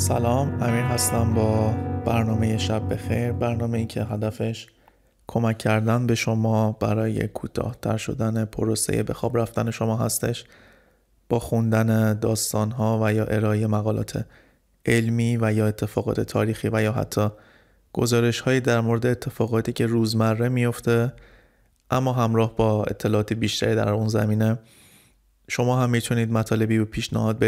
سلام امیر هستم با برنامه شب بخیر. برنامه ای که هدفش کمک کردن به شما برای کوتاهتر شدن پروسه به خواب رفتن شما هستش. با خوندن داستان ها و یا ارائه مقالات علمی و یا اتفاقات تاریخی و یا حتی گزارش هایی در مورد اتفاقاتی که روزمره میفته اما همراه با اطلاعات بیشتری در اون زمینه شما هم می‌تونید مطالبی رو پیشنهاد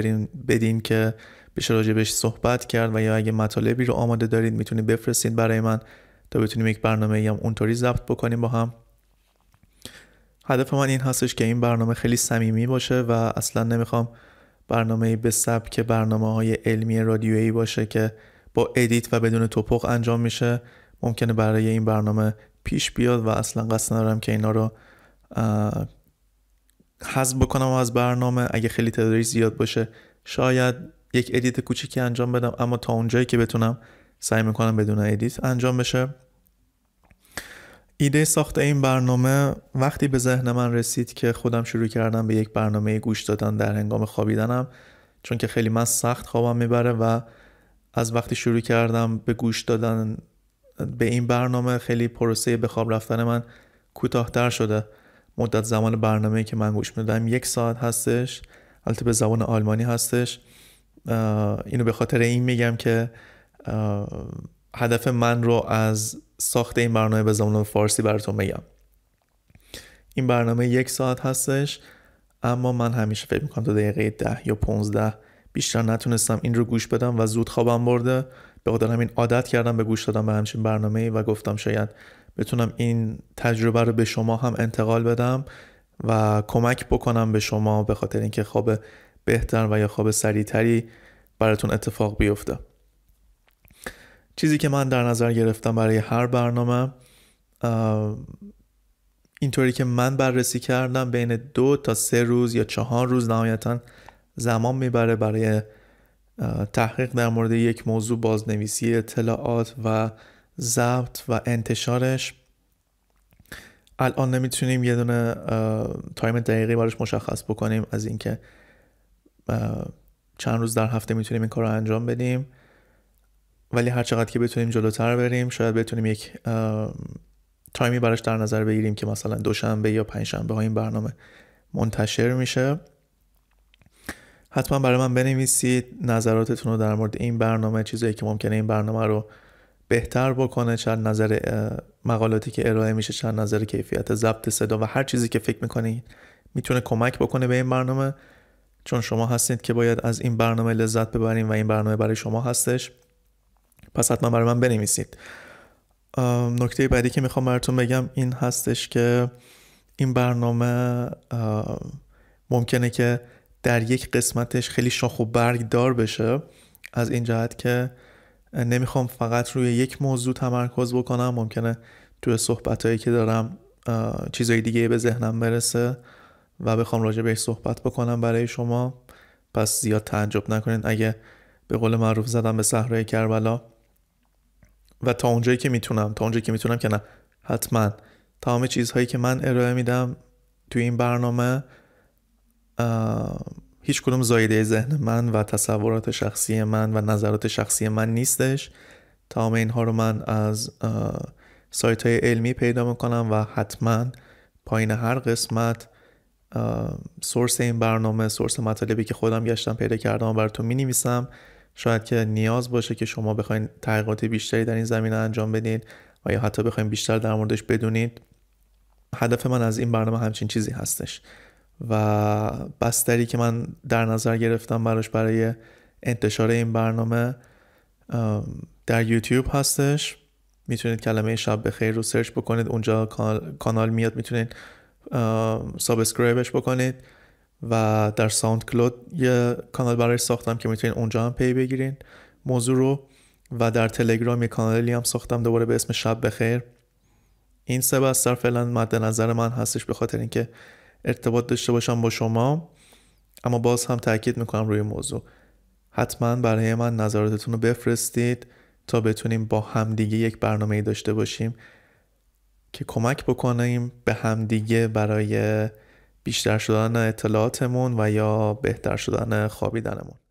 بدین که بشه راجبش صحبت کرد و یا اگه مطالبی رو آماده دارید می‌تونید بفرستید برای من تا بتونیم یک برنامه هم اونطوری ضبط بکنیم با هم. هدف من این هستش که این برنامه خیلی صمیمی باشه و اصلا نمی‌خوام برنامه به سبک برنامه های علمی رادیویی باشه که با ادیت و بدون توپق انجام میشه. ممکنه برای این برنامه پیش بیاد و اصلا قصد ندارم که اینا رو حذف بکنم از برنامه. اگه خیلی تعدادش زیاد باشه شاید یک edit کوچیکی انجام بدم اما تا اونجایی که بتونم سعی می‌کنم بدون edit انجام بشه. ایده ساخت این برنامه وقتی به ذهن من رسید که خودم شروع کردم به یک برنامه گوش دادن در هنگام خوابیدنم چون که خیلی من سخت خوابم می‌بره و از وقتی شروع کردم به گوش دادن به این برنامه خیلی پروسه به خواب رفتن من کوتاهتر شده. مدت زمان برنامه که من گوش میدم یک ساعت هستش البته به زبان آلمانی هستش. اینو به خاطر این میگم که هدف من رو از ساخت این برنامه به زبان فارسی براتون میگم. این برنامه یک ساعت هستش اما من همیشه فکر می‌کنم تا دقیقه ده یا پونزده بیشتر نتونستم این رو گوش بدم و زود خوابم برده. به خاطر همین عادت کردم به گوش دادم به همچین برنامه و گفتم شاید بتونم این تجربه رو به شما هم انتقال بدم و کمک بکنم به شما به خاطر اینکه خواب بهتر و یا خواب سریعتری براتون اتفاق بیفته. چیزی که من در نظر گرفتم برای هر برنامه اینطوری که من بررسی کردم بین دو تا سه روز یا چهار روز نهایتا زمان می‌بره برای تحقیق در مورد یک موضوع بازنویسی اطلاعات و ضبط و انتشارش. الان نمی‌تونیم یه دونه تایم دقیقی براش مشخص بکنیم از اینکه چند روز در هفته می‌تونیم این کار رو انجام بدیم. ولی هر چقدر که بتونیم جلوتر بریم شاید بتونیم یک تایمی براش در نظر بگیریم که مثلا دوشنبه یا پنجشنبه ها این برنامه منتشر میشه. حتما برای من بنویسید نظراتتون رو در مورد این برنامه چیزایی که ممکنه این برنامه رو بهتر بکنه چند نظر مقالاتی که ارائه میشه چند نظر کیفیت ضبط صدا و هر چیزی که فکر می‌کنید می‌تونه کمک بکنه به این برنامه. چون شما هستید که باید از این برنامه لذت ببریم و این برنامه برای شما هستش پس حتما برای من بنویسید. نکته بعدی که می‌خوام براتون بگم این هستش که این برنامه ممکنه که در یک قسمتش خیلی شاخ و برگ دار بشه از این جهت که نمی‌خوام فقط روی یک موضوع تمرکز بکنم ممکنه توی صحبت هایی که دارم چیزای دیگه به ذهنم برسه. و بخوام راجع بهش صحبت بکنم برای شما. پس زیاد تعجب نکنید اگه به قول معروف زدم به صحرای کربلا. و تا اونجایی که می‌تونم تا اونجایی که می‌تونم که نه. حتما. تمام چیزهایی که من ارائه میدم توی این برنامه هیچ کدوم زایده ذهن من و تصورات شخصی من و نظرات شخصی من نیستش. تمام اینها رو من از سایت های علمی پیدا می‌کنم و حتما پایین هر قسمت سورس این برنامه سورس مطالبی که خودم گشتم پیدا کردم براتون می نویسم شاید که نیاز باشه که شما بخواین تحقیقات بیشتری در این زمینه انجام بدین و یا حتی بخواین بیشتر در موردش بدونید. هدف من از این برنامه همچین چیزی هستش و بستری که من در نظر گرفتم براش برای انتشار این برنامه در یوتیوب هستش. می‌تونید کلمه شب بخیر رو search بکنید. اونجا کانال میاد می‌تونید subscribe ش بکنید و در SoundCloud یه کانال برای ساختم که می‌تونید اونجا هم پی بگیرین موضوع رو و در تلگرام یه کانالی هم ساختم دوباره به اسم شب بخیر. این سه بستر فعلا مد نظر من هستش به خاطر اینکه ارتباط داشته باشم با شما اما باز هم تاکید می‌کنم روی موضوع. حتما برای من نظراتتون رو بفرستید تا بتونیم با همدیگه یک برنامه داشته باشیم. که کمک بکنیم به همدیگه برای بیشتر شدن اطلاعاتمون و یا بهتر شدن خوابیدنمون.